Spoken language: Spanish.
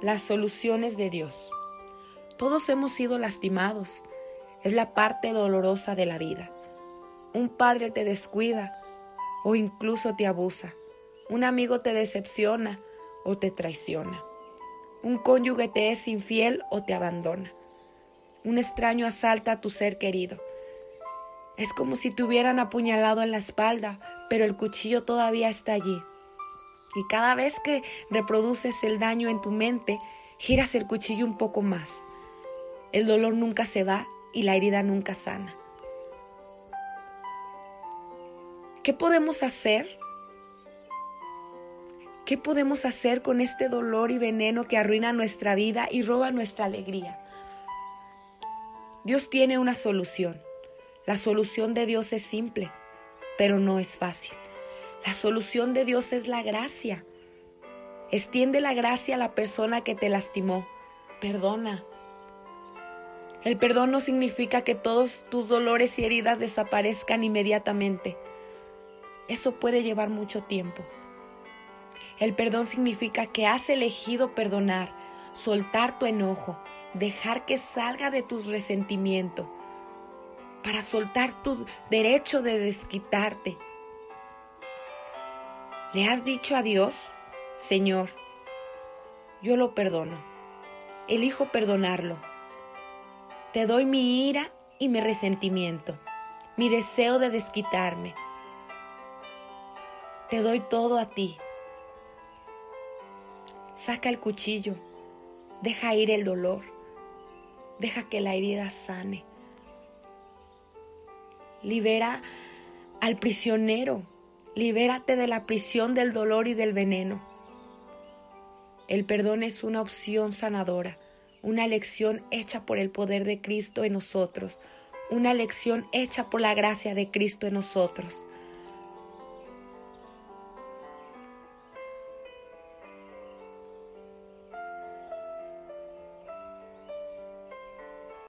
Las soluciones de Dios. Todos hemos sido lastimados. Es la parte dolorosa de la vida. Un padre te descuida o incluso te abusa. Un amigo te decepciona o te traiciona. Un cónyuge te es infiel o te abandona. Un extraño asalta a tu ser querido. Es como si te hubieran apuñalado en la espalda, pero el cuchillo todavía está allí. Y cada vez que reproduces el daño en tu mente, giras el cuchillo un poco más. El dolor nunca se va y la herida nunca sana. ¿Qué podemos hacer? ¿Qué podemos hacer con este dolor y veneno que arruina nuestra vida y roba nuestra alegría? Dios tiene una solución. La solución de Dios es simple, pero no es fácil. La solución de Dios es la gracia. Extiende la gracia a la persona que te lastimó. Perdona. El perdón no significa que todos tus dolores y heridas desaparezcan inmediatamente. Eso puede llevar mucho tiempo. El perdón significa que has elegido perdonar, soltar tu enojo, dejar que salga de tus resentimientos, para soltar tu derecho de desquitarte. Le has dicho a Dios, Señor, yo lo perdono, elijo perdonarlo. Te doy mi ira y mi resentimiento, mi deseo de desquitarme. Te doy todo a ti. Saca el cuchillo, deja ir el dolor, deja que la herida sane. Libera al prisionero, libérate de la prisión del dolor y del veneno. El perdón es una opción sanadora, una elección hecha por el poder de Cristo en nosotros, una elección hecha por la gracia de Cristo en nosotros.